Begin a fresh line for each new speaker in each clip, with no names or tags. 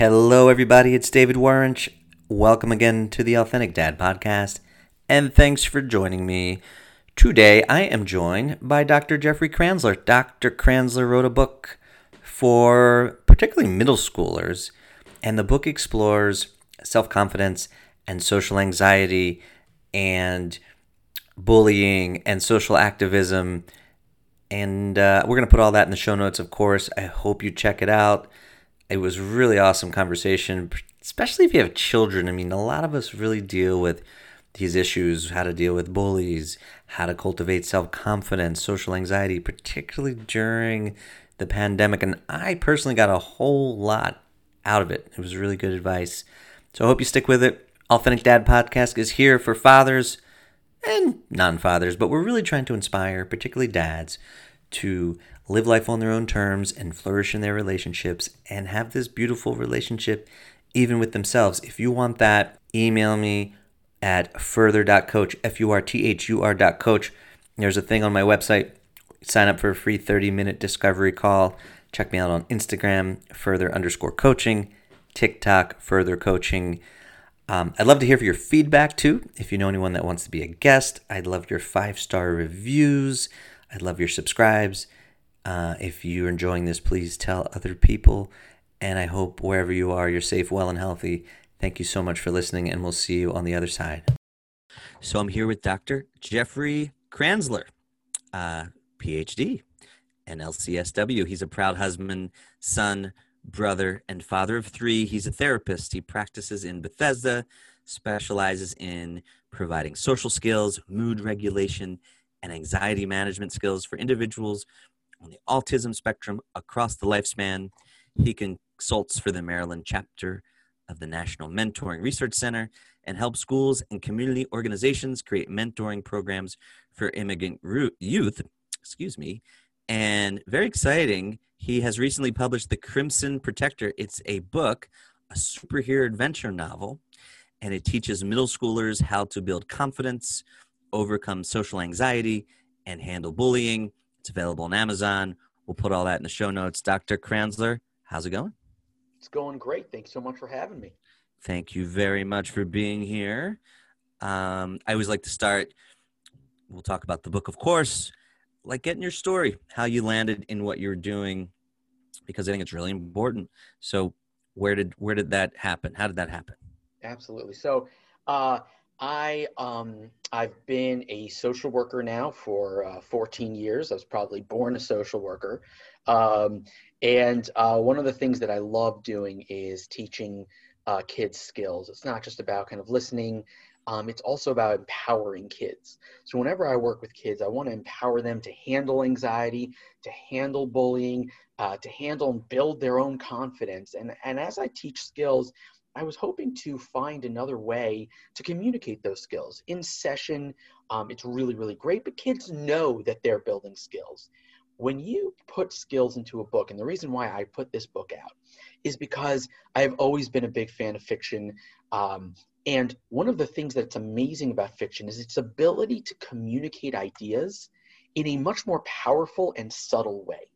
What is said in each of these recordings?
Hello, everybody. It's David Waranch. Welcome again to the Authentic Dad Podcast, and thanks for joining me. Today, I am joined by Dr. Jeffrey Kranzler. Dr. Kranzler wrote a book for particularly middle schoolers, and the book explores self confidence and social anxiety and bullying and social activism. And uh, we're going to put all that in the show notes, of course. I hope you check it out. It was really awesome conversation, especially if you have children. I mean, a lot of us really deal with these issues how to deal with bullies, how to cultivate self confidence, social anxiety, particularly during the pandemic. And I personally got a whole lot out of it. It was really good advice. So I hope you stick with it. Authentic Dad Podcast is here for fathers and non fathers, but we're really trying to inspire, particularly dads, to live life on their own terms and flourish in their relationships and have this beautiful relationship even with themselves. If you want that, email me at furthur.coach, F U R T H U R.coach. There's a thing on my website. Sign up for a free 30 minute discovery call. Check me out on Instagram, furthur underscore coaching, TikTok, furthur coaching. Um, I'd love to hear for your feedback too. If you know anyone that wants to be a guest, I'd love your five star reviews. I'd love your subscribes. Uh, if you're enjoying this, please tell other people. And I hope wherever you are, you're safe, well, and healthy. Thank you so much for listening, and we'll see you on the other side. So I'm here with Dr. Jeffrey Kranzler, uh, PhD, and LCSW. He's a proud husband, son, brother, and father of three. He's a therapist. He practices in Bethesda, specializes in providing social skills, mood regulation, and anxiety management skills for individuals on the autism spectrum across the lifespan. He consults for the Maryland chapter of the National Mentoring Research Center and helps schools and community organizations create mentoring programs for immigrant youth. Excuse me. And very exciting, he has recently published The Crimson Protector. It's a book, a superhero adventure novel, and it teaches middle schoolers how to build confidence, overcome social anxiety, and handle bullying. It's available on Amazon. We'll put all that in the show notes. Dr. Kranzler, how's it going?
It's going great. Thanks so much for having me.
Thank you very much for being here. Um, I always like to start, we'll talk about the book, of course, like getting your story, how you landed in what you're doing, because I think it's really important. So, where did where did that happen? How did that happen?
Absolutely. So, uh, I um, I've been a social worker now for uh, 14 years. I was probably born a social worker, um, and uh, one of the things that I love doing is teaching uh, kids skills. It's not just about kind of listening. Um, it's also about empowering kids. So whenever I work with kids, I want to empower them to handle anxiety, to handle bullying, uh, to handle and build their own confidence. And and as I teach skills, I was hoping to find another way to communicate those skills. In session, um, it's really, really great, but kids know that they're building skills. When you put skills into a book, and the reason why I put this book out is because I've always been a big fan of fiction. Um, and one of the things that's amazing about fiction is its ability to communicate ideas in a much more powerful and subtle way.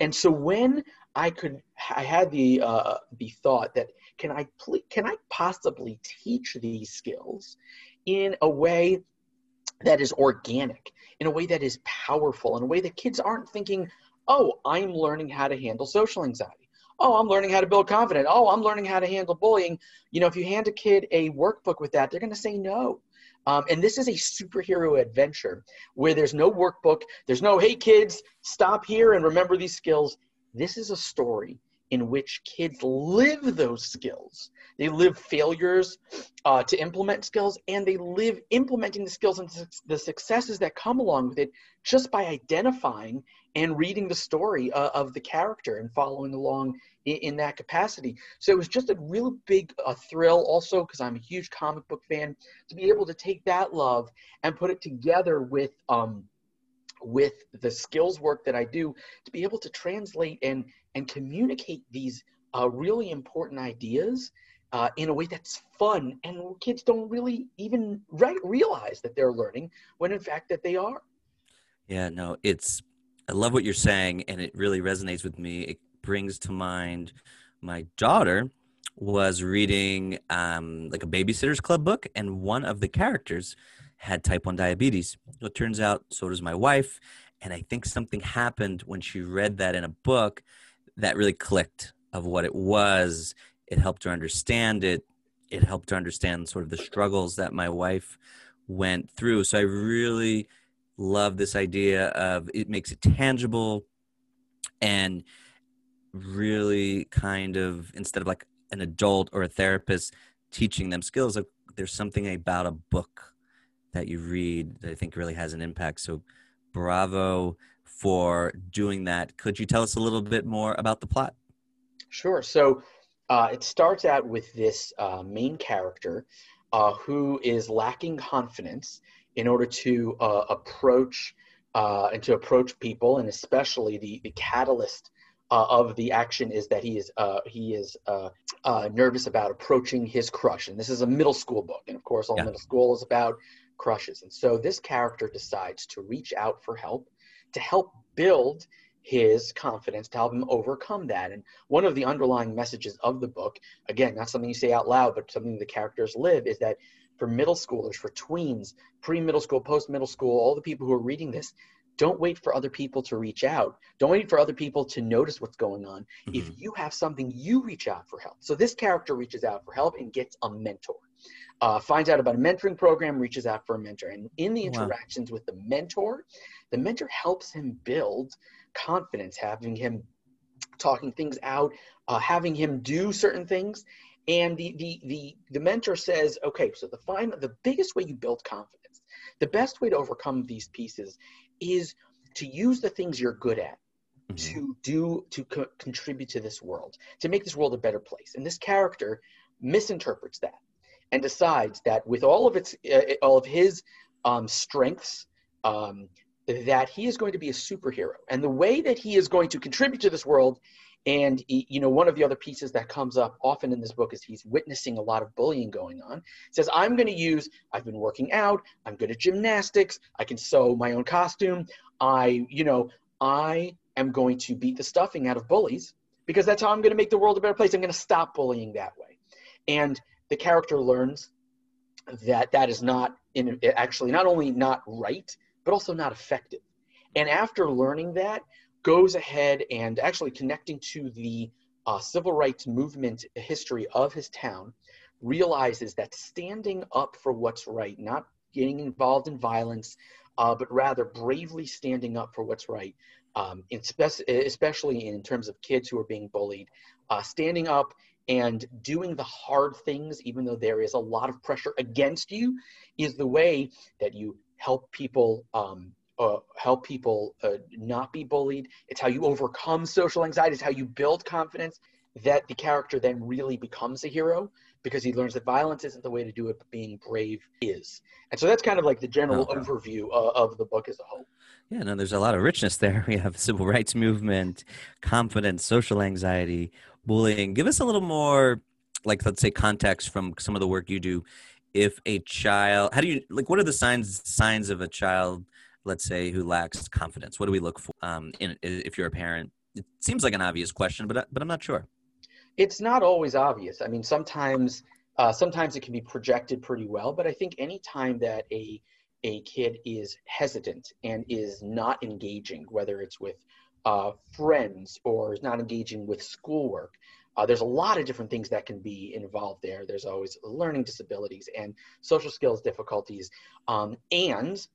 And so when I could, I had the uh, the thought that can I pl- can I possibly teach these skills in a way that is organic, in a way that is powerful, in a way that kids aren't thinking, oh, I'm learning how to handle social anxiety. Oh, I'm learning how to build confidence. Oh, I'm learning how to handle bullying. You know, if you hand a kid a workbook with that, they're going to say no. Um, and this is a superhero adventure where there's no workbook, there's no, hey kids, stop here and remember these skills. This is a story in which kids live those skills. They live failures uh, to implement skills, and they live implementing the skills and the successes that come along with it just by identifying and reading the story uh, of the character and following along in, in, that capacity. So it was just a real big uh, thrill, also, because I'm a huge comic book fan, to be able to take that love and put it together with. Um, with the skills work that I do to be able to translate and and communicate these uh, really important ideas uh, in a way that's fun and kids don't really even re- realize that they're learning when in fact that they are
yeah no it's i love what you're saying and it really resonates with me it brings to mind my daughter was reading um, like a babysitter's club book, and one of the characters had type 1 diabetes. It turns out so does my wife. And I think something happened when she read that in a book that really clicked of what it was. It helped her understand it. It helped her understand sort of the struggles that my wife went through. So I really love this idea of it makes it tangible and really kind of instead of like an adult or a therapist teaching them skills there's something about a book that you read that i think really has an impact so bravo for doing that. Could you tell us a little bit more about the plot?
Sure. So uh, it starts out with this uh, main character uh, who is lacking confidence in order to uh, approach uh, and to approach people and especially the, the catalyst uh, of the action is that he is uh, he is uh, uh, nervous about approaching his crush, and this is a middle school book, and of course, all yeah. middle school is about crushes, and so this character decides to reach out for help to help build his confidence to help him overcome that. And one of the underlying messages of the book, again, not something you say out loud, but something the characters live, is that for middle schoolers, for tweens, pre middle school, post middle school, all the people who are reading this, don't wait for other people to reach out. Don't wait for other people to notice what's going on. Mm-hmm. If you have something, you reach out for help. So this character reaches out for help and gets a mentor. Uh, finds out about a mentoring program, reaches out for a mentor. And in the interactions wow. with the mentor, the mentor helps him build confidence, having him talking things out, uh, having him do certain things. And the, the, the, the mentor says, okay, so the, fine, the biggest way you build confidence, the best way to overcome these pieces is to use the things you're good at mm-hmm. to do to co- contribute to this world to make this world a better place and this character misinterprets that and decides that with all of its uh, all of his um, strengths um, that he is going to be a superhero and the way that he is going to contribute to this world and you know, one of the other pieces that comes up often in this book is he's witnessing a lot of bullying going on. He says, "I'm going to use. I've been working out. I'm good at gymnastics. I can sew my own costume. I, you know, I am going to beat the stuffing out of bullies because that's how I'm going to make the world a better place. I'm going to stop bullying that way." And the character learns that that is not in actually not only not right but also not effective. And after learning that, goes ahead and actually connecting to the uh, civil rights movement history of his town, realizes that standing up for what's right, not getting involved in violence, uh, but rather bravely standing up for what's right, um, especially in terms of kids who are being bullied, uh, standing up and doing the hard things, even though there is a lot of pressure against you, is the way that you help people um, uh, help people uh, not be bullied. It's how you overcome social anxiety. It's how you build confidence that the character then really becomes a hero because he learns that violence isn't the way to do it, but being brave is. And so that's kind of like the general okay. overview uh, of the book as a whole.
Yeah, no, there's a lot of richness there. We have civil rights movement, confidence, social anxiety, bullying. Give us a little more, like, let's say, context from some of the work you do. If a child, how do you like? What are the signs signs of a child let's say, who lacks confidence? What do we look for um, in, if you're a parent? It seems like an obvious question, but uh, but I'm not sure.
It's not always obvious. I mean, sometimes uh, sometimes it can be projected pretty well, but I think any time that a a kid is hesitant and is not engaging, whether it's with uh, friends or is not engaging with schoolwork, uh, there's a lot of different things that can be involved there. There's always learning disabilities and social skills difficulties, um, and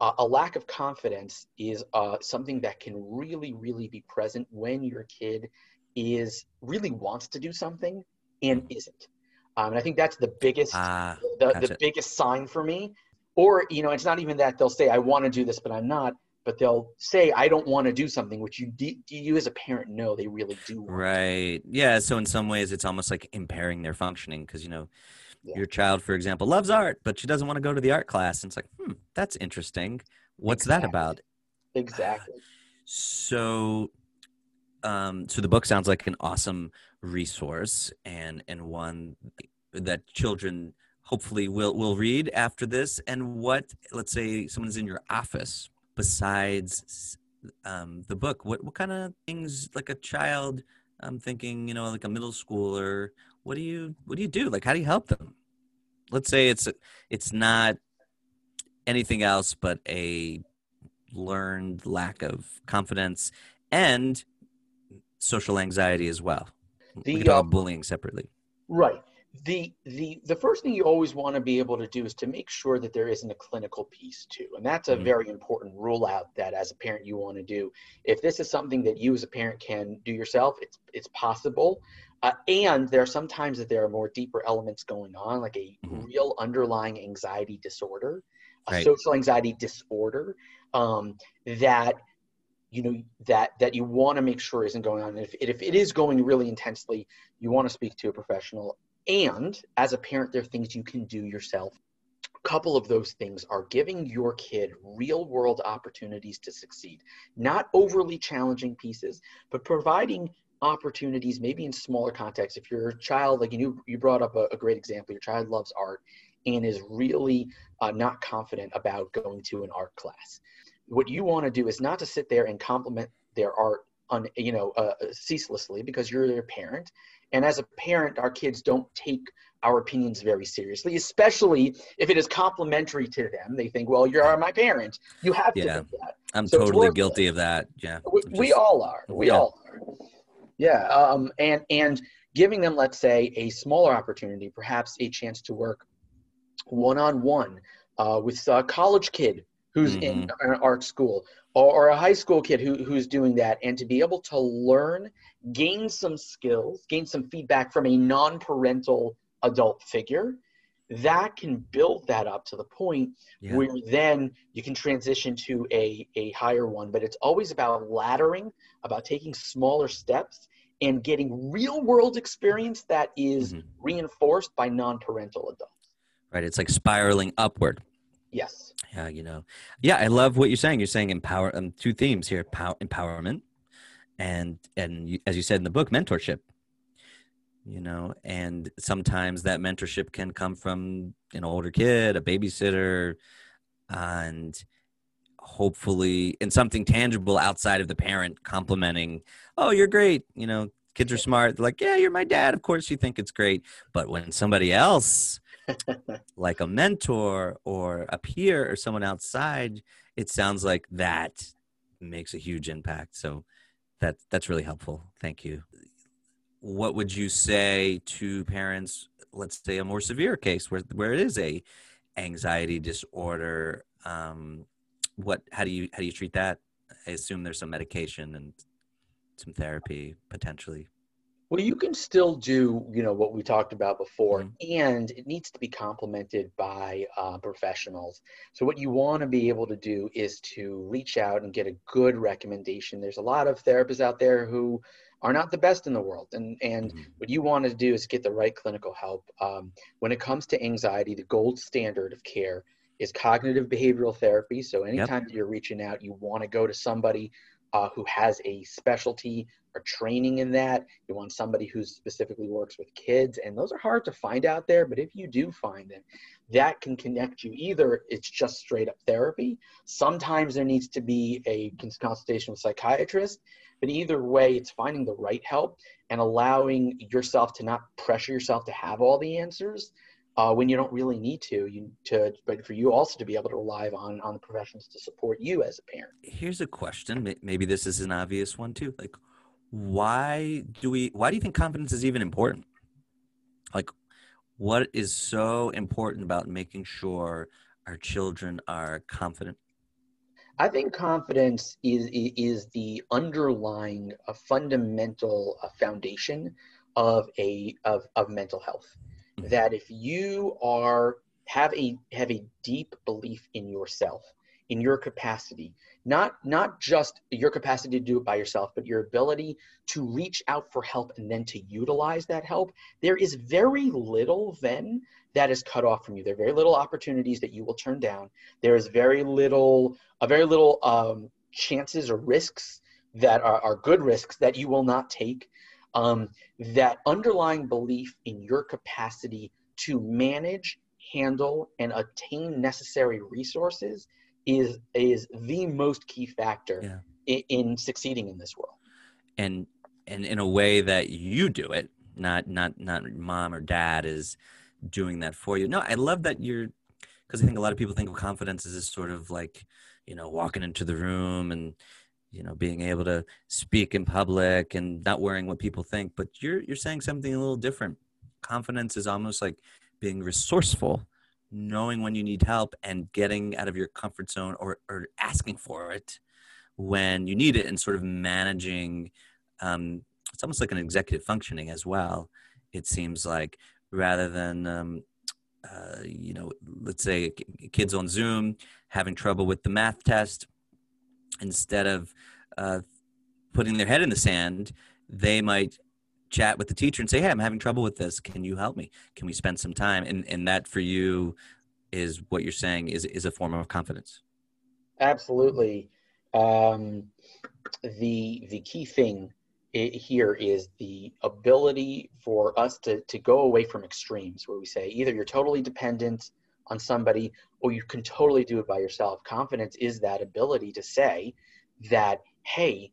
uh, a lack of confidence is uh, something that can really, really be present when your kid is really wants to do something and isn't. Um, and I think that's the biggest, uh, the, the biggest sign for me. Or you know, it's not even that they'll say I want to do this, but I'm not. But they'll say I don't want to do something, which you you as a parent know they really do.
right. Yeah. So in some ways, it's almost like impairing their functioning because you know yeah. your child, for example, loves art, but she doesn't want to go to the art class. And it's like, hmm, that's interesting. What's exactly. that about?
Exactly.
So, um, so the book sounds like an awesome resource and and one that children hopefully will will read after this. And what, let's say, someone's in your office besides um, the book. What what kind of things like a child? I'm thinking, you know, like a middle schooler what do you what do you do? Like how do you help them? Let's say it's it's not anything else but a learned lack of confidence and social anxiety as well. The, we can talk uh, bullying separately.
Right. The the the first thing you always want to be able to do is to make sure that there isn't a clinical piece too, and that's a mm-hmm. very important rule out that as a parent you want to do. If this is something that you as a parent can do yourself, it's it's possible. Uh, and there are sometimes that there are more deeper elements going on, like a mm-hmm. real underlying anxiety disorder, a right. social anxiety disorder um, that you know that that you want to make sure isn't going on. And if if it is going really intensely, you want to speak to a professional. And as a parent, there are things you can do yourself. A couple of those things are giving your kid real world opportunities to succeed, not overly challenging pieces, but providing opportunities, maybe in smaller contexts. If your child, like you, you brought up a, a great example, your child loves art and is really uh, not confident about going to an art class. What you want to do is not to sit there and compliment their art on, you know, uh, ceaselessly because you're their parent. And as a parent, our kids don't take our opinions very seriously, especially if it is complimentary to them. They think, well, you're my parent. You have to
yeah. that. I'm so totally guilty of that. Yeah.
We, just, we all are. We yeah. all are. Yeah, um, and and giving them, let's say, a smaller opportunity, perhaps a chance to work one on one with a college kid who's mm-hmm. in an art school or, or, a high school kid who, who's doing that and to be able to learn gain some skills gain some feedback from a non-parental adult figure that can build that up to the point yeah. where then you can transition to a, a higher one. But it's always about laddering about taking smaller steps and getting real world experience that is mm-hmm. reinforced by non-parental adults.
Right it's like spiraling upward.
Yes.
Yeah you know. Yeah i love what you're saying. You're saying empower um, two themes here power, empowerment and and you, as you said in the book mentorship you know and sometimes that mentorship can come from an older kid a babysitter and hopefully in something tangible outside of the parent complimenting oh you're great you know kids are smart. They're like yeah you're my dad. Of course you think it's great. But when somebody else like a mentor or a peer or someone outside it sounds like that makes a huge impact. So that that's really helpful. Thank you what would you say to parents let's say a more severe case where where it is a anxiety disorder um, what how do you how do you treat that? I assume there's some medication and some therapy potentially.
Well you can still do you know what we talked about before mm-hmm. and it needs to be complemented by uh, professionals. So what you want to be able to do is to reach out and get a good recommendation. There's a lot of therapists out there who are not the best in the world. And, and mm-hmm. what you want to do is get the right clinical help. Um, when it comes to anxiety, the gold standard of care is cognitive behavioral therapy. So anytime yep. you're reaching out, you want to go to somebody uh, who has a specialty or training in that. You want somebody who specifically works with kids, and those are hard to find out there. But if you do find them, that can connect you. Either it's just straight up therapy. Sometimes there needs to be a consultation with a psychiatrist, but either way, it's finding the right help and allowing yourself to not pressure yourself to have all the answers uh, when you don't really need to. You to, but for you also to be able to rely on on the professionals to support you as a parent.
Here's a question. Maybe this is an obvious one too. Like, why do we? Why do you think confidence is even important? Like, what is so important about making sure our children are confident
I think confidence is is the underlying a fundamental a foundation of a of, of mental health. That if you are have a have a deep belief in yourself, in your capacity, not not just your capacity to do it by yourself, but your ability to reach out for help and then to utilize that help, there is very little then that is cut off from you. There are very little opportunities that you will turn down. There is very little, a very little um, chances or risks that are, are, good risks that you will not take. Um, that underlying belief in your capacity to manage, handle, and attain necessary resources is is the most key factor yeah. in, in succeeding in this world.
And and in a way that you do it, not not not mom or dad is doing that for you. No, I love that you're because I think a lot of people think of confidence as this sort of like, you know, walking into the room and you know being able to speak in public and not worrying what people think. But you're you're saying something a little different. Confidence is almost like being resourceful, knowing when you need help and getting out of your comfort zone or or asking for it when you need it and sort of managing um, it's almost like an executive functioning as well it seems like rather than um, uh, you know let's say kids on zoom having trouble with the math test instead of uh, putting their head in the sand they might chat with the teacher and say hey i'm having trouble with this. Can you help me? Can we spend some time? And, and that for you is what you're saying is, is a form of confidence.
Absolutely. Um, the the key thing here is the ability for us to, to go away from extremes where we say either you're totally dependent on somebody or you can totally do it by yourself. Confidence is that ability to say that, hey,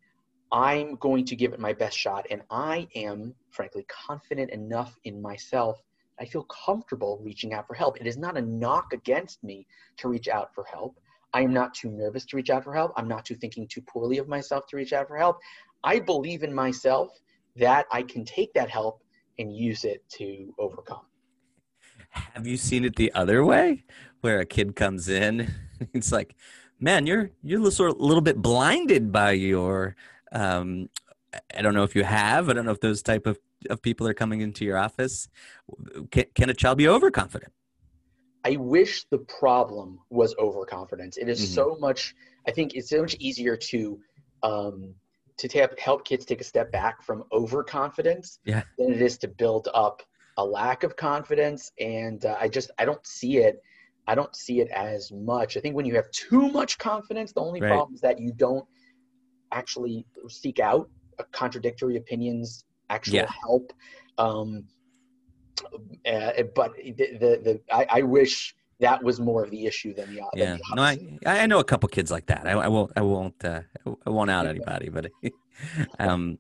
I'm going to give it my best shot and I am, frankly, confident enough in myself. I feel comfortable reaching out for help. It is not a knock against me to reach out for help. I am not too nervous to reach out for help. I'm not too thinking too poorly of myself to reach out for help. I believe in myself that I can take that help and use it to overcome.
Have you seen it the other way, where a kid comes in? It's like, man, you're you're sort of a little bit blinded by your. Um, I don't know if you have. I don't know if those type of, of people are coming into your office. Can, can a child be overconfident?
I wish the problem was overconfidence. It is mm-hmm. so much. I think it's so much easier to um, to tap, help kids take a step back from overconfidence
yeah.
than it is to build up a lack of confidence. And uh, I just I don't see it. I don't see it as much. I think when you have too much confidence, the only right. problem is that you don't actually seek out contradictory opinions, actual yeah. help. Um, uh, but the, the, the I, I wish that was more of the issue than the,
yeah.
Than the
no, I, I know a couple kids like that. I, I won't, I won't, uh, I won't out anybody, but, um,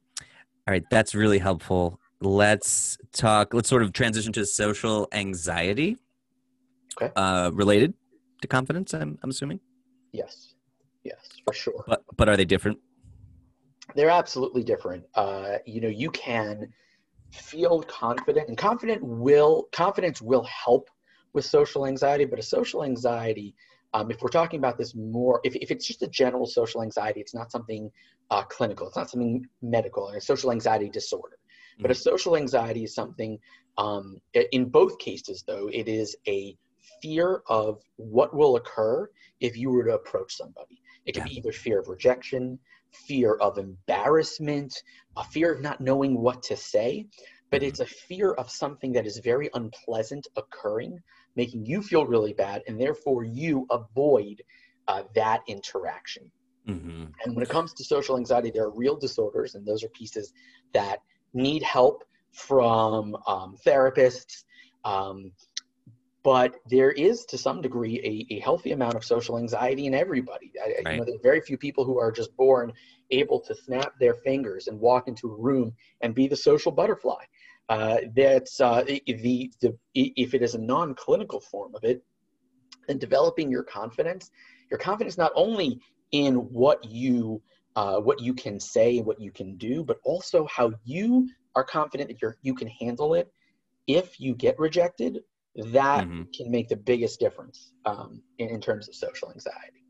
all right, that's really helpful. Let's talk, let's sort of transition to social anxiety.
Okay.
Uh, related to confidence, I'm, I'm assuming.
Yes. Yes, for sure.
But, but are they different?
They're absolutely different. Uh, you know, you can feel confident and confident will, confidence will help with social anxiety, but a social anxiety, um, if we're talking about this more, if, if it's just a general social anxiety, it's not something uh, clinical, it's not something medical, a social anxiety disorder. Mm-hmm. But a mm-hmm. social anxiety is something, um, in both cases, though, it is a fear of what will occur if you were to approach somebody. It can yeah. be either fear of rejection, fear of embarrassment, a fear of not knowing what to say, but mm-hmm. it's a fear of something that is very unpleasant occurring making you feel really bad, and therefore you avoid uh, that interaction. Mm-hmm. And when it comes to social anxiety, there are real disorders, and those are pieces that need help from um, therapists. Um, but there is, to some degree, a, a, healthy amount of social anxiety in everybody. I, right. you know, there are very few people who are just born able to snap their fingers and walk into a room and be the social butterfly. Uh, that's uh, the, the if it is a non-clinical form of it, then developing your confidence, your confidence not only in what you uh, what you can say, and what you can do, but also how you are confident that you're, you can handle it. If you get rejected, that mm-hmm. can make the biggest difference um, in, in terms of social anxiety.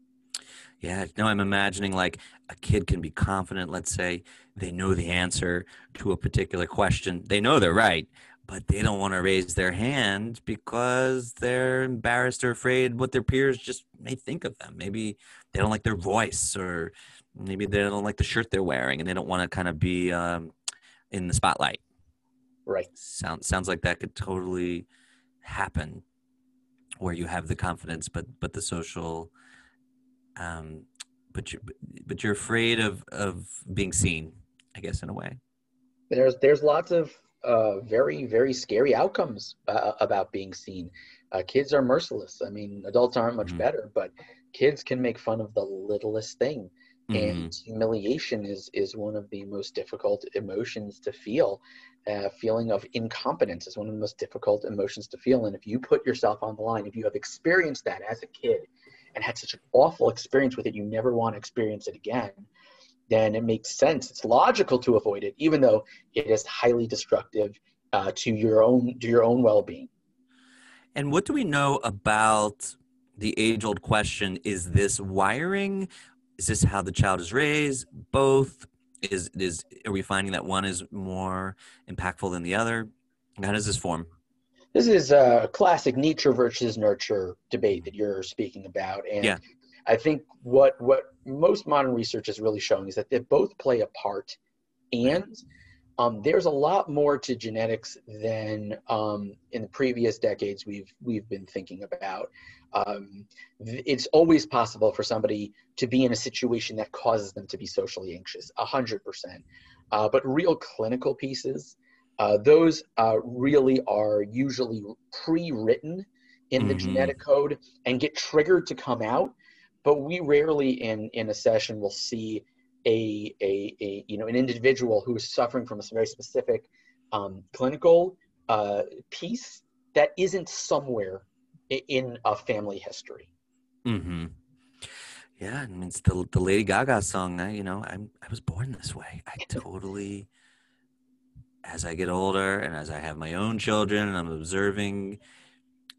Yeah, no, I'm imagining like a kid can be confident. Let's say they know the answer to a particular question. They know they're right, but they don't want to raise their hand because they're embarrassed or afraid what their peers just may think of them. Maybe they don't like their voice, or maybe they don't like the shirt they're wearing, and they don't want to kind of be um, in the spotlight.
Right.
Sounds sounds like that could totally happen, where you have the confidence, but but the social um, but you but you're afraid of of being seen, I guess, in a way.
There's there's lots of uh, very very scary outcomes uh, about being seen. Uh, kids are merciless. I mean, adults aren't much mm-hmm. better, but kids can make fun of the littlest thing. Mm-hmm. And humiliation is is one of the most difficult emotions to feel, uh, feeling of incompetence is one of the most difficult emotions to feel. And if you put yourself on the line, if you have experienced that as a kid and had such an awful experience with it, you never want to experience it again, then it makes sense. It's logical to avoid it, even though it is highly destructive uh, to your own to your own well-being.
And what do we know about the age-old question? Is this wiring? Is this how the child is raised? Both? Is is are we finding that one is more impactful than the other? How does this form?
This is a classic nature versus nurture debate that you're speaking about, and yeah. I think what what most modern research is really showing is that they both play a part, and um, there's a lot more to genetics than um, in the previous decades we've we've been thinking about. Um, it's always possible for somebody to be in a situation that causes them to be socially anxious, hundred uh, percent. But real clinical pieces, uh, those uh, really are usually pre-written in the mm-hmm. genetic code and get triggered to come out. But we rarely in in a session will see a, a, a you know an individual who is suffering from a very specific um, clinical uh, piece that isn't somewhere in a family history.
Mm-hmm. Yeah, I mean, it's the the Lady Gaga song. I, you know, I'm I was born this way. I totally, as I get older and as I have my own children, and I'm observing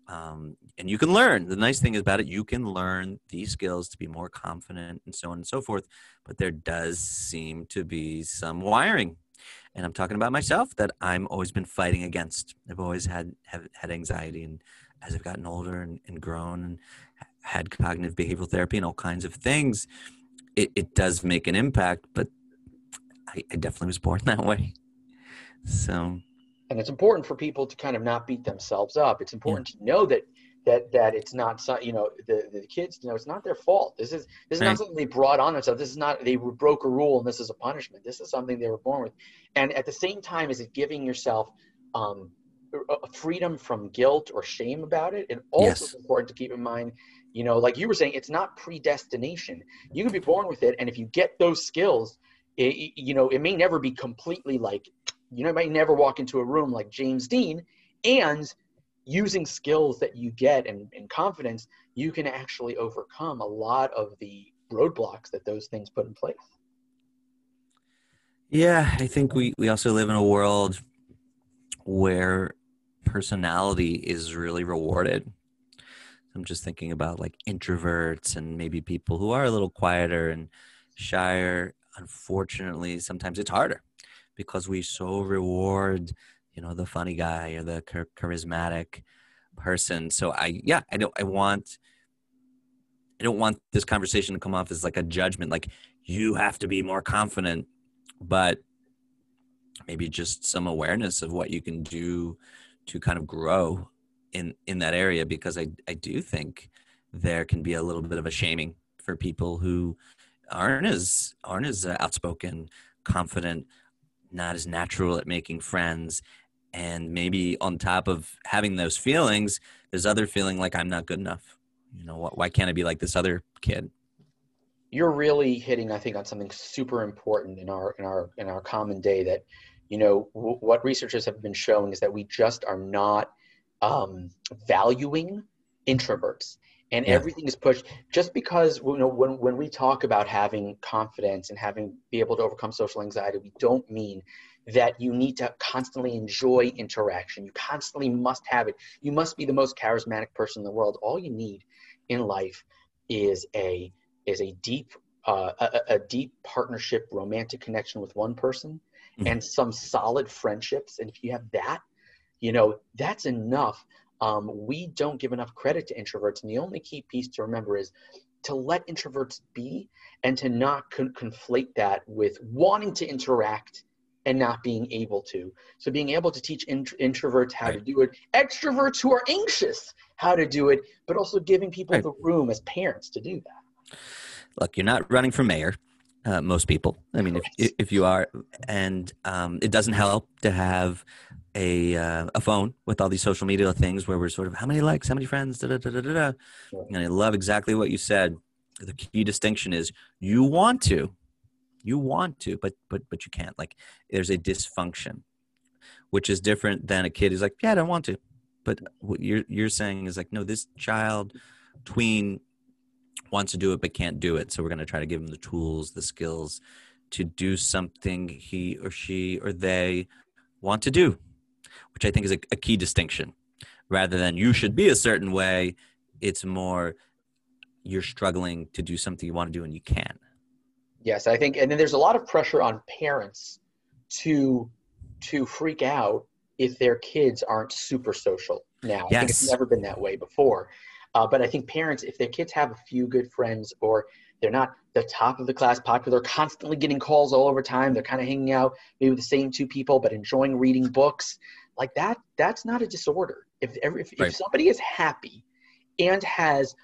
um, and you can learn. The nice thing about it you can learn these skills to be more confident and so on and so forth but there does seem to be some wiring. And i'm talking about myself that i'm always been fighting against. I've always had have, had anxiety and as i've gotten older and, and grown and had cognitive behavioral therapy and all kinds of things it, it does make an impact but I, I definitely was born that way. So
and it's important for people to kind of not beat themselves up it's important yeah. to know that that that it's not you know the the kids you know it's not their fault this is this is right. not something they brought on themselves this is not they broke a rule and this is a punishment this is something they were born with and at the same time is it giving yourself um freedom from guilt or shame about it and also yes. important to keep in mind you know like you were saying it's not predestination you can be born with it and if you get those skills it, you know it may never be completely like you know, might never walk into a room like James Dean, and using skills that you get and, and confidence, you can actually overcome a lot of the roadblocks that those things put in place.
Yeah, I think we, we also live in a world where personality is really rewarded. I'm just thinking about like introverts and maybe people who are a little quieter and shyer. Unfortunately, sometimes it's harder because we so reward you know the funny guy or the charismatic person. So i yeah i don't i want i don't want this conversation to come off as like a judgment like you have to be more confident but maybe just some awareness of what you can do to kind of grow in in that area because i i do think there can be a little bit of a shaming for people who aren't as aren't as uh, outspoken confident not as natural at making friends. And maybe on top of having those feelings there's other feeling like i'm not good enough. You know why can't i be like this other kid?
You're really hitting i think on something super important in our in our in our common day that you know w- what researchers have been showing is that we just are not um, valuing introverts and yeah. everything is pushed just because you know when, when we talk about having confidence and having be able to overcome social anxiety we don't mean that you need to constantly enjoy interaction you constantly must have it you must be the most charismatic person in the world all you need in life is a is a deep uh, a, a, deep partnership romantic connection with one person mm-hmm. and some solid friendships and if you have that you know that's enough um, we don't give enough credit to introverts. And the only key piece to remember is to let introverts be and to not con- conflate that with wanting to interact and not being able to. So being able to teach int- introverts how right. to do it, extroverts who are anxious how to do it, but also giving people right. the room as parents to do that.
Look, you're not running for mayor. Uh, most people. I mean, if if you are, and um, it doesn't help to have a uh, a phone with all these social media things where we're sort of how many likes, how many friends, da da da da da. And I love exactly what you said. The key distinction is you want to, you want to, but but but you can't. Like there's a dysfunction. which is different than a kid who's like, yeah, I don't want to. But what you're you're saying is like, no, this child tween wants to do it but can't do it. So we're going to try to give them the tools, the skills to do something he or she or they want to do, which I think is a, a key distinction. Rather than you should be a certain way, it's more you're struggling to do something you want to do and you can.
Yes, I think, and then there's a lot of pressure on parents to to freak out if their kids aren't super social now. Yes. I think it's never been that way before. Uh, but I think parents, if their kids have a few good friends or they're not the top of the class popular, constantly getting calls all over time, they're kind of hanging out maybe with the same two people, but enjoying reading books, like that, that's not a disorder. If, if, right. if somebody is happy and has,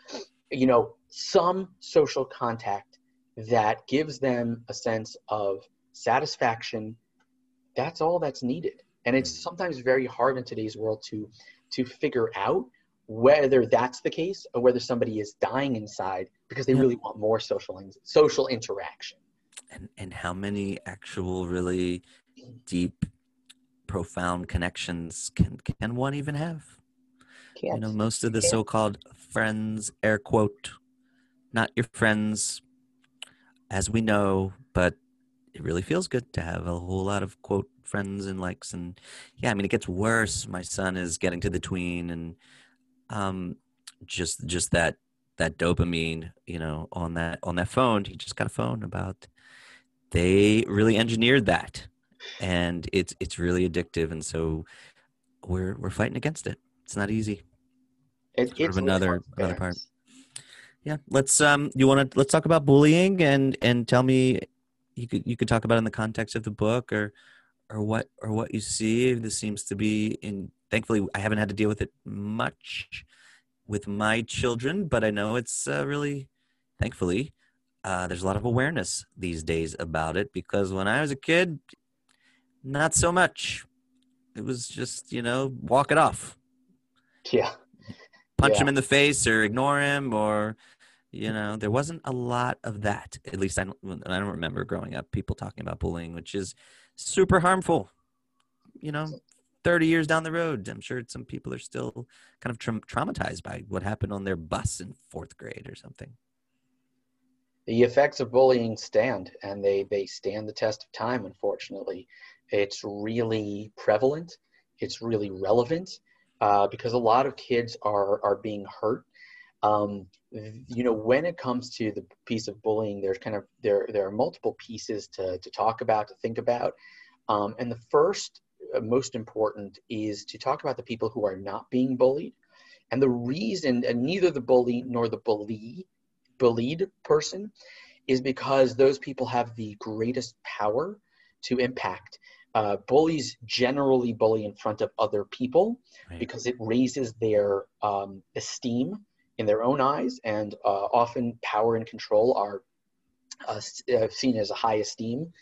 you know, some social contact that gives them a sense of satisfaction, that's all that's needed. And it's mm. sometimes very hard in today's world to to figure out whether that's the case or whether somebody is dying inside because they yeah. really want more social social interaction.
And and how many actual really deep profound connections can can one even have? Can't. You know, most of the so-called friends, air quote, not your friends, as we know, but it really feels good to have a whole lot of quote friends and likes and yeah i mean it gets worse my son is getting to the tween and um, just just that that dopamine, you know, on that on that phone. He just got a phone about. They really engineered that, and it's it's really addictive, and so we're we're fighting against it. It's not easy.
It, it's of
another another part. Yeah, let's um. You want to let's talk about bullying and and tell me you could you could talk about in the context of the book or or what or what you see. This seems to be in thankfully I haven't had to deal with it much with my children, but I know it's uh, really, thankfully, uh, there's a lot of awareness these days about it because when I was a kid, not so much. It was just, you know, walk it off.
Yeah.
Punch yeah. him in the face or ignore him or, you know, there wasn't a lot of that. At least I don't, I don't remember growing up people talking about bullying, which is super harmful. You know, 30 years down the road, I'm sure some people are still kind of tra- traumatized by what happened on their bus in fourth grade or something.
The effects of bullying stand, and they, they stand the test of time, unfortunately. It's really prevalent, it's really relevant uh, because a lot of kids are, are being hurt. Um, you know, when it comes to the piece of bullying, there's kind of there there are multiple pieces to, to talk about, to think about. Um, and the first uh, most important is to talk about the people who are not being bullied. And the reason, and neither the bully nor the bully, bullied person, is because those people have the greatest power to impact. Uh, bullies generally bully in front of other people right. because it raises their um, esteem in their own eyes, and uh, often power and control are uh, uh seen as a high esteem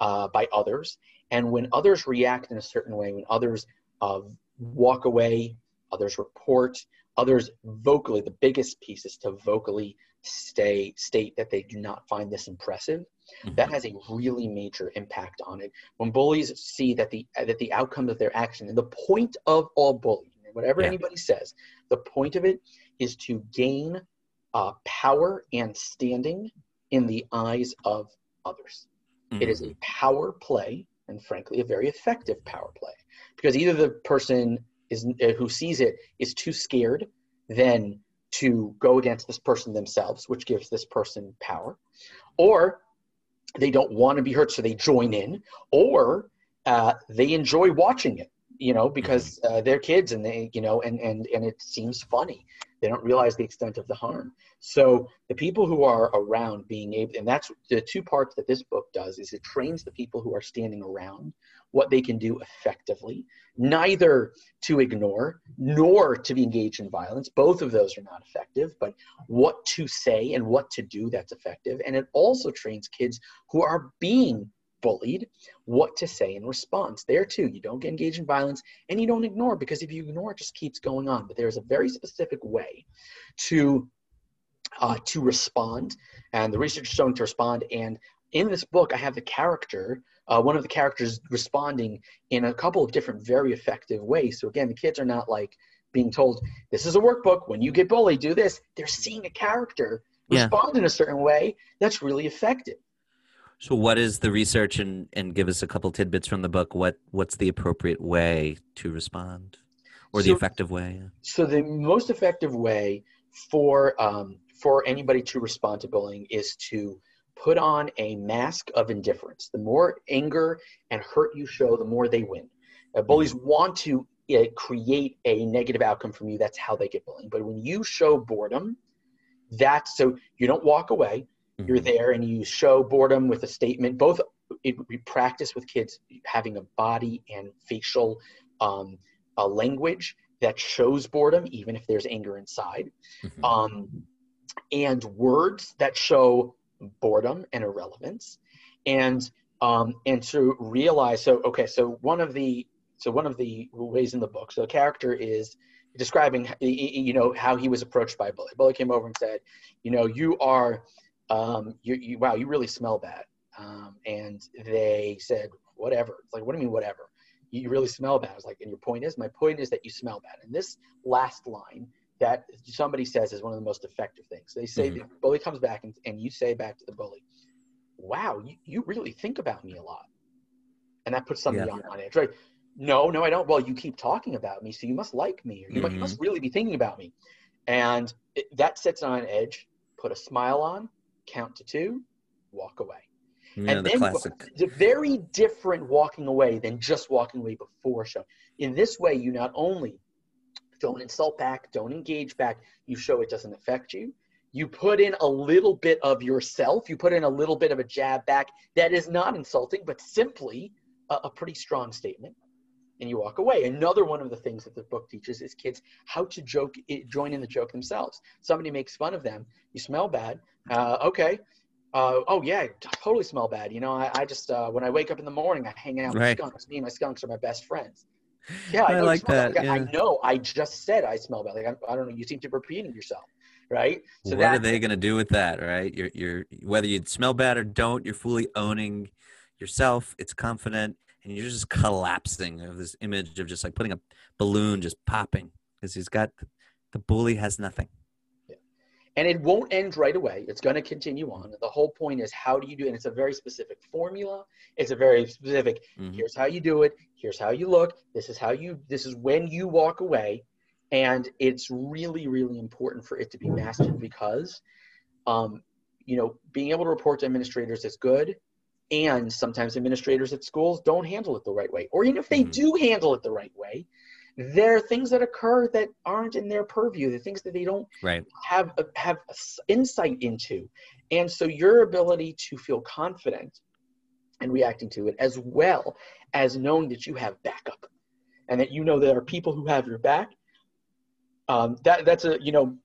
uh, by others. And when others react in a certain way, when others uh, walk away, others report, others vocally, the biggest piece is to vocally stay state that they do not find this impressive. Mm-hmm. That has a really major impact on it. When bullies see that the that the outcome of their action and the point of all bullying, whatever yeah. anybody says, the point of it is to gain uh, power and standing in the eyes of others. Mm-hmm. It is a mm-hmm. power play and frankly a very effective power play because either the person is uh, who sees it is too scared then to go against this person themselves which gives this person power or they don't want to be hurt so they join in or uh, they enjoy watching it you know because uh, they're kids and they you know and and and it seems funny. They don't realize the extent of the harm. So the people who are around being able and that's the two parts that this book does is it trains the people who are standing around what they can do effectively neither to ignore nor to be engaged in violence. Both of those are not effective but what to say and what to do that's effective. And it also trains kids who are being bullied, what to say in response. There too, you don't get engaged in violence and you don't ignore because if you ignore, it just keeps going on. But there's a very specific way to uh, to respond, and the research is showing to respond. And in this book, I have the character, uh, one of the characters responding in a couple of different, very effective ways. So again, the kids are not like being told, "This is a workbook. When you get bullied, do this." They're seeing a character
Yeah.
respond in a certain way that's really effective.
So, what is the research, and and give us a couple tidbits from the book? What what's the appropriate way to respond, or the effective way?
So the most effective way for um, for anybody to respond to bullying is to put on a mask of indifference. The more anger and hurt you show, the more they win. Uh, bullies want to uh, create a negative outcome from you. That's how they get bullying. But when you show boredom, that's so you don't walk away. You're
Mhm.
there and you show boredom with a statement. Both it, we practice with kids having a body and facial um, a language that shows boredom, even if there's anger inside,
Mhm.
um, and words that show boredom and irrelevance, and um, and to realize. So okay, so one of the so one of the ways in the book, so the character is describing you know how he was approached by a bully. Bully came over and said, you know, you are, um, you, you wow, you really smell bad. Um, and they said, whatever. It's like, what do you mean, whatever? You really smell bad. I was like, and your point is, my point is that you smell bad. And this last line that somebody says is one of the most effective things. They say,
Mhm.
the bully comes back and, and you say back to the bully, wow, you, you really think about me a lot. And that puts somebody
Yeah.
on, on edge, right? No, no, I don't. Well, you keep talking about me, so you must like me, or you,
Mhm.
must really be thinking about me. And it, that sets on edge. Put a smile on, count to two, walk away.
Yeah, the
then
classic.
it's a very different walking away than just walking away before show. In this way, you not only don't insult back, don't engage back, you show it doesn't affect you. You put in a little bit of yourself, you put in a little bit of a jab back that is not insulting, but simply a, a pretty strong statement. And you walk away. Another one of the things that the book teaches is kids how to joke, it, join in the joke themselves. Somebody makes fun of them. You smell bad. Uh, okay. Uh, oh yeah, I totally smell bad. You know, I, I just uh, when I wake up in the morning, I hang out with
Right.
skunks. Me and my skunks are my best friends. Yeah,
I
know
like that,
Like, I know. I just said I smell bad. Like I, I don't know. You seem to be repeating yourself, right? So
what
that
are they going to do with that, right? You're, you're whether you smell bad or don't, you're fully owning yourself. It's confident, and you're just collapsing of this image of just like putting a balloon just popping because he's got the bully has nothing.
and it won't end right away. It's going to continue on. The whole point is how do you do it? And it's a very specific formula. It's a very specific.
Mhm.
Here's how you do it. Here's how you look. This is how you. This is when you walk away, and it's really, really important for it to be mastered because, um, you know, being able to report to administrators is good, and sometimes administrators at schools don't handle it the right way, or even if they
Mhm.
do handle it the right way, there are things that occur that aren't in their purview. The things that they don't
Right.
have have insight into and so your ability to feel confident and reacting to it as well as knowing that you have backup and that you know there are people who have your back um, that that's a you know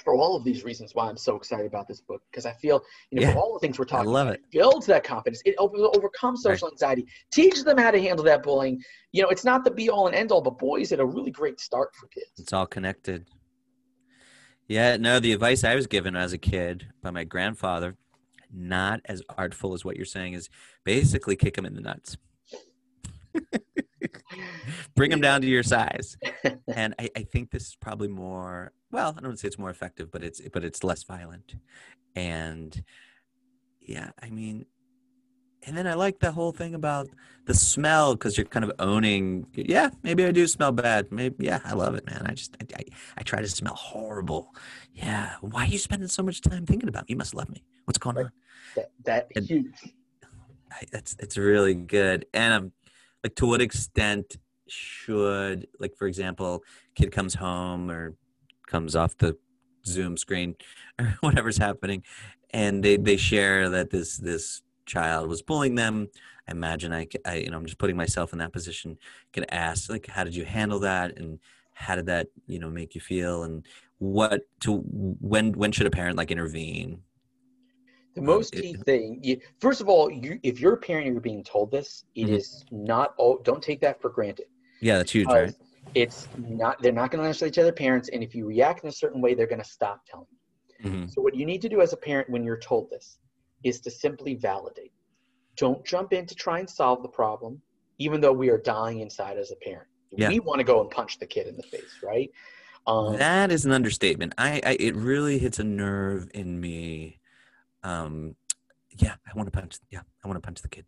for all of these reasons why i'm so excited about this book because i feel you know
Yeah.
for all the things we're
I
talking
love
about
it.
builds that confidence it over- overcomes social anxiety teaches them how to handle that bullying you know it's not the be all and end all but boy is it a really great start for kids
It's all connected. Yeah, no, the advice I was given as a kid by my grandfather, not as artful as what you're saying, is basically kick them in the nuts. Bring them down to your size. And I, I think this is probably more well, I don't want to say it's more effective, but it's but it's less violent. And yeah, I mean and then I like the whole thing about the smell because you're kind of owning. Yeah, maybe I do smell bad. Maybe yeah, I love it, man. I just I, I, I try to smell horrible. Yeah, why are you spending so much time thinking about me? You must love me. What's going on?
that, that huge
I, that's it's really good. And um, like to what extent should like for example, kid comes home or comes off the Zoom screen or whatever's happening, and they they share that this this child was bullying them. I imagine i, I you know I'm just putting myself in that position. Could ask like, how did you handle that, and how did that you know make you feel, and what to when when should a parent like intervene?
The most key thing, you, first of all, you, if you're a parent and you're being told this, it
Mhm.
is not. Oh, don't take that for granted.
Yeah, that's huge, right?
It's not. They're not going to understand each other, parents, and if you react in a certain way, they're going to stop telling you.
Mhm.
So what you need to do as a parent when you're told this is to simply validate. Don't jump in to try and solve the problem, even though we are dying inside as a parent.
Yeah.
We want to go and punch the kid in the face, right? Um,
that is an understatement. I, I it really hits a nerve in me. Um, yeah, I want to punch. Yeah, I want to punch the kid.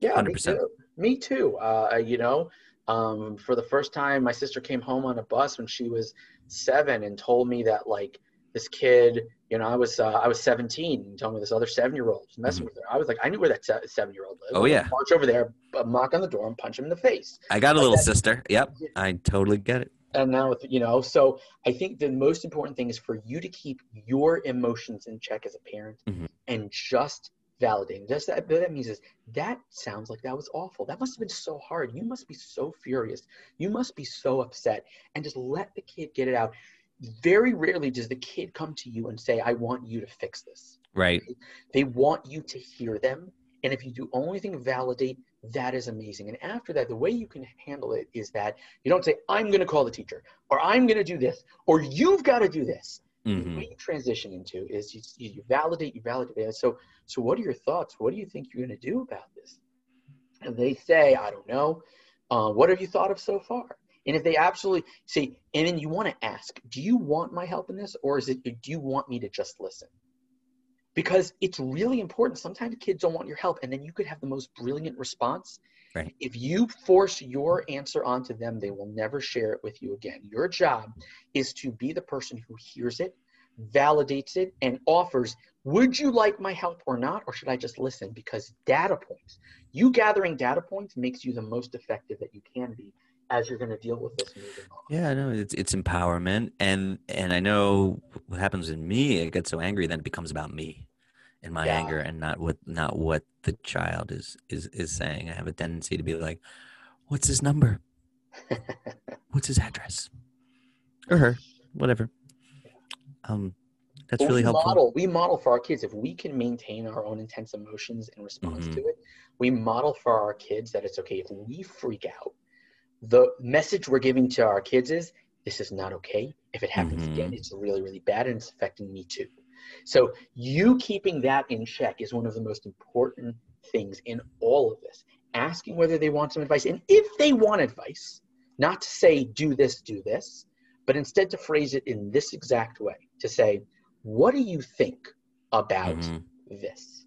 Yeah, me
100%.
too. Me too. Uh, you know, um, for the first time, my sister came home on a bus when she was seven and told me that like this kid, you know, I was uh, I was 17 and told me this other seven year old was messing with her. I was like, I knew where that seven year old lived.
Mm-hmm. Oh, yeah.
march over there, knock on the door, and punch him in the face.
I got a
Like
little sister. Yep, I totally get it.
And now, with you know, so I think the most important thing is for you to keep your emotions in check as a parent
Mhm.
and just validating Just that, that means is that sounds like that was awful. That must have been so hard. You must be so furious. You must be so upset. And just let the kid get it out. Very rarely does the kid come to you and say, I want you to fix this.
Right.
They want you to hear them. And if you do only thing validate, that is amazing. And after that, the way you can handle it is that you don't say, I'm going to call the teacher, or I'm going to do this, or you've got to do this. The
hmm
way you transition into is you, you you validate, you validate. So, so what are your thoughts? What do you think you're going to do about this? And they say, I don't know. Uh, what have you thought of so far? And if they absolutely say, and then you want to ask, do you want my help in this, or is it do you want me to just listen? Because it's really important. Sometimes kids don't want your help, and then you could have the most brilliant response.
Right.
If you force your answer onto them, they will never share it with you again. Your job is to be the person who hears it, validates it, and offers, would you like my help or not, or should I just listen? Because data points, you gathering data points makes you the most effective that you can be as you're going to deal with this moving on.
Yeah, no, it's it's empowerment, and and I know what happens in me. It gets so angry, then it becomes about me and my
Yeah.
anger, and not what not what the child is is is saying. I have a tendency to be like, "What's his number? What's his address?" Or her, whatever. Um, that's
But
really
we
helpful.
Model, we model for our kids if we can maintain our own intense emotions in response
Mhm.
to it. We model for our kids that it's okay if we freak out. The message we're giving to our kids is this is not okay. If it happens again,
Mhm.
it's really, really bad and it's affecting me too. So you keeping that in check is one of the most important things in all of this. Asking whether they want some advice, and if they want advice, not to say do this, do this, but instead to phrase it in this exact way to say, what do you think about
Mhm.
this?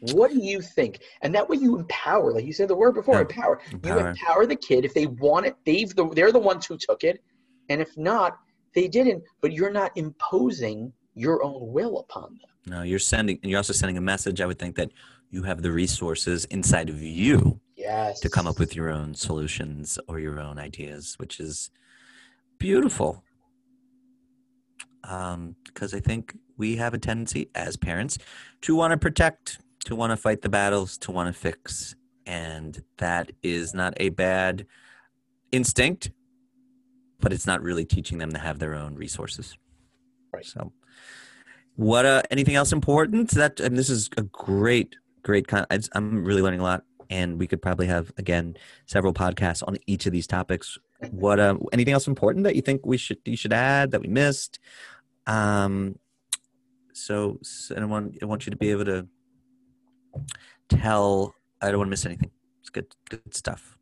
What do you think? And that way you empower, like you said the word before,
Yeah.
empower. You
Empower.
empower the kid. If they want it, they've the, they're the ones who took it. And if not, they didn't. But you're not imposing your own will upon them.
No, you're sending, and you're also sending a message. I would think that you have the resources inside of you
Yes.
to come up with your own solutions or your own ideas, which is beautiful. Um, because I think we have a tendency as parents to want to protect, to want to fight the battles, to want to fix. And that is not a bad instinct, but it's not really teaching them to have their own resources.
Right.
So, what, uh, anything else important that, and this is a great, great, con- I'm really learning a lot. And we could probably have, again, several podcasts on each of these topics what uh, anything else important that you think we should you should add that we missed um so, so I, want, I want you to be able to tell i don't want to miss anything it's good good stuff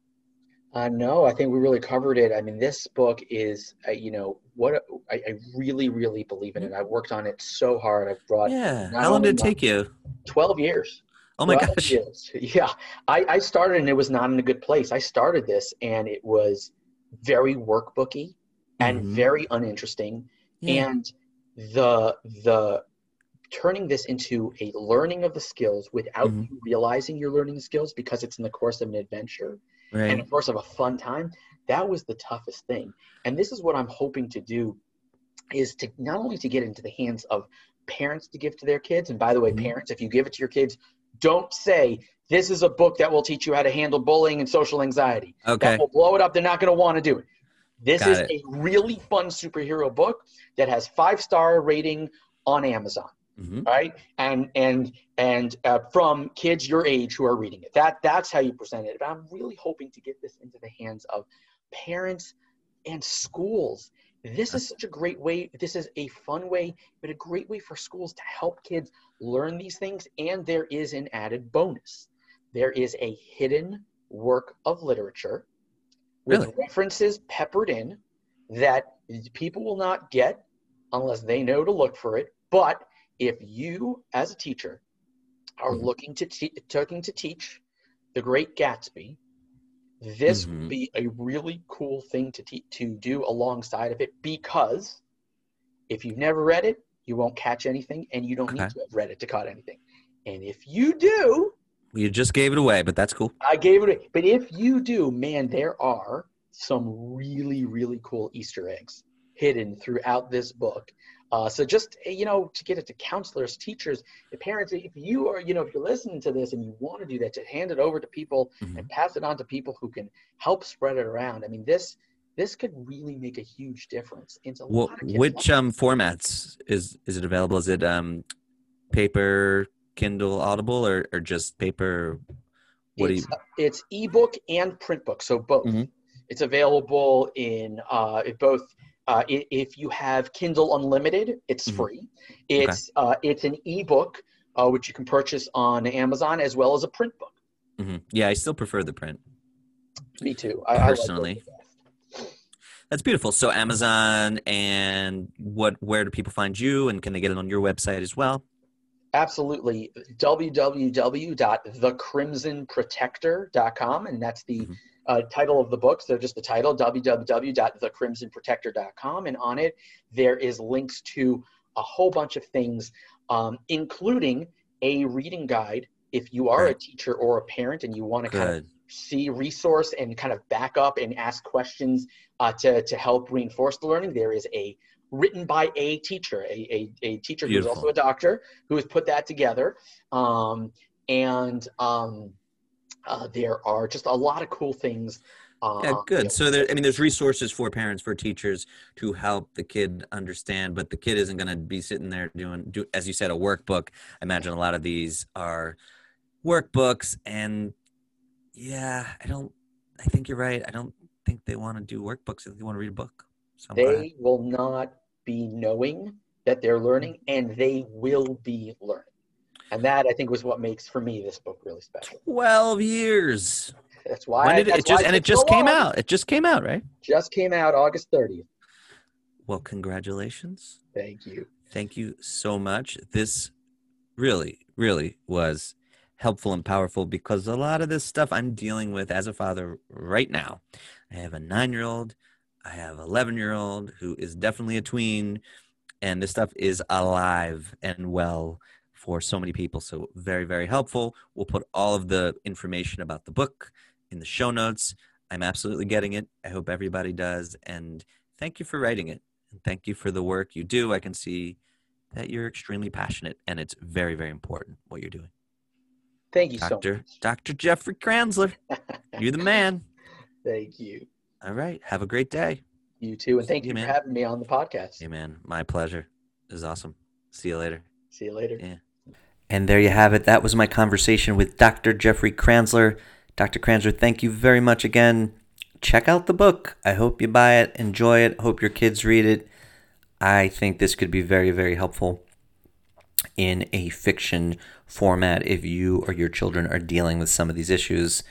Uh, no, I think we really covered it. I mean, this book is, uh, you know, what I, I really, really believe in it. I worked on it so hard. I've brought
yeah how long did it take you
12 years.
oh my gosh
years. Yeah. I, I started and it was not in a good place. I started this and it was very workbooky and
Mhm.
very uninteresting.
Yeah.
And the the turning this into a learning of the skills without
Mhm.
you realizing you're learning the skills because it's in the course of an adventure and
right.
of course of a fun time that was the toughest thing. And this is what i'm hoping to do is to not only to get into the hands of parents to give to their kids and by the way
Mhm.
parents if you give it to your kids don't say this is a book that will teach you how to handle bullying and social anxiety.
Okay.
that will blow it up. They're not going to want to do it. This
Got
is
it.
a really fun superhero book that has five star rating on amazon
hmm
right and and and uh, from kids your age who are reading it that that's how you present it but i'm really hoping to get this into the hands of parents and schools This is such a great way. This is a fun way, but a great way for schools to help kids learn these things. And there is an added bonus there is a hidden work of literature with
Really?
references peppered in that people will not get unless they know to look for it. But if you, as a teacher, are
Mhm.
looking to te- looking to teach The Great Gatsby, this
Mhm.
would be a really cool thing to te- to do alongside of it because if you've never read it, you won't catch anything, and you don't
Okay.
need to have read it to catch anything. And if you do,
You just gave it away, but that's cool.
I gave it. away but if you do, man, there are some really, really cool Easter eggs hidden throughout this book. Uh, so just you know, to get it to counselors, teachers, parents, if you are, you know, if you're listening to this and you want to do that, to hand it over to people
Mhm.
and pass it on to people who can help spread it around. I mean, this this could really make a huge difference. It's a of
which um formats is is it available? Is it um paper, Kindle, Audible, or or just paper? What do you?
it's, it's ebook and print book, so both.
Mhm.
It's available in uh, it both. Uh, if you have Kindle Unlimited, it's
Mhm.
free. It's uh, it's an ebook uh, which you can purchase on Amazon as well as a print book.
Mhm. Yeah, I still prefer the print.
Me too. I, I like
Personally. That's beautiful. So Amazon and what? Where do people find you? And can they get it on your website as well?
Absolutely. www.thecrimsonprotector.com. And that's the
Mhm.
Uh, title of the book. So just the title, www.thecrimsonprotector.com. And on it, there is links to a whole bunch of things, um, including a reading guide. If you are a teacher or a parent and you want to kind of see resource and kind of back up and ask questions uh, to, to help reinforce the learning, there is a written by a teacher, a, a, a teacher who's also a doctor who has put that together. Um, and um, uh, there are just a lot of cool things. Uh,
Yeah,
you
good.
know,
So there, I mean, there's resources for parents, for teachers to help the kid understand, but the kid isn't going to be sitting there doing, do, as you said, a workbook. I imagine a lot of these are workbooks, and yeah, I don't. I think you're right. I don't think they want to do workbooks. They want to read a book. So
they will not be knowing that they're learning and they will be learning. And that I think was what makes for me this book really special.
Twelve years.
That's why
When did it, just and it
took so
just came
long.
out? It just came out, right?
Just came out August 30th.
Well, congratulations.
Thank you.
Thank you so much. This really, really was helpful and powerful because a lot of this stuff I'm dealing with as a father right now. I have a nine year old, I have an 11 year old who is definitely a tween, and this stuff is alive and well for so many people. So, very, very helpful. We'll put all of the information about the book in the show notes. I'm absolutely getting it. I hope everybody does. And thank you for writing it. And thank you for the work you do. I can see that you're extremely passionate and it's very, very important what you're doing.
Thank you so
Dr.
much.
Dr. Jeffrey Kranzler, you're the man.
Thank you.
All right. Have a great day.
You too. And thank you, for having me on the podcast.
Hey, man. My pleasure. It was awesome. See you later.
See you later.
Yeah. And there you have it. That was my conversation with Dr. Jeffrey Kranzler. Dr. Kranzler, thank you very much again. Check out the book. I hope you buy it, enjoy it, hope your kids read it. I think this could be very, very helpful in a fiction format if you or your children are dealing with some of these issues.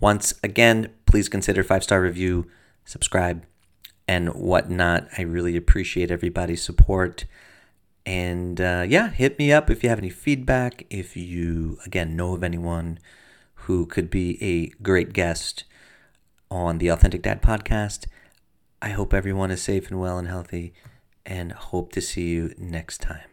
Once again, please consider five star review, subscribe, and whatnot. I really appreciate everybody's support. And uh, yeah, hit me up if you have any feedback. If you, again, know of anyone who could be a great guest on the Authentic Dad podcast. I hope everyone is safe and well and healthy, and hope to see you next time.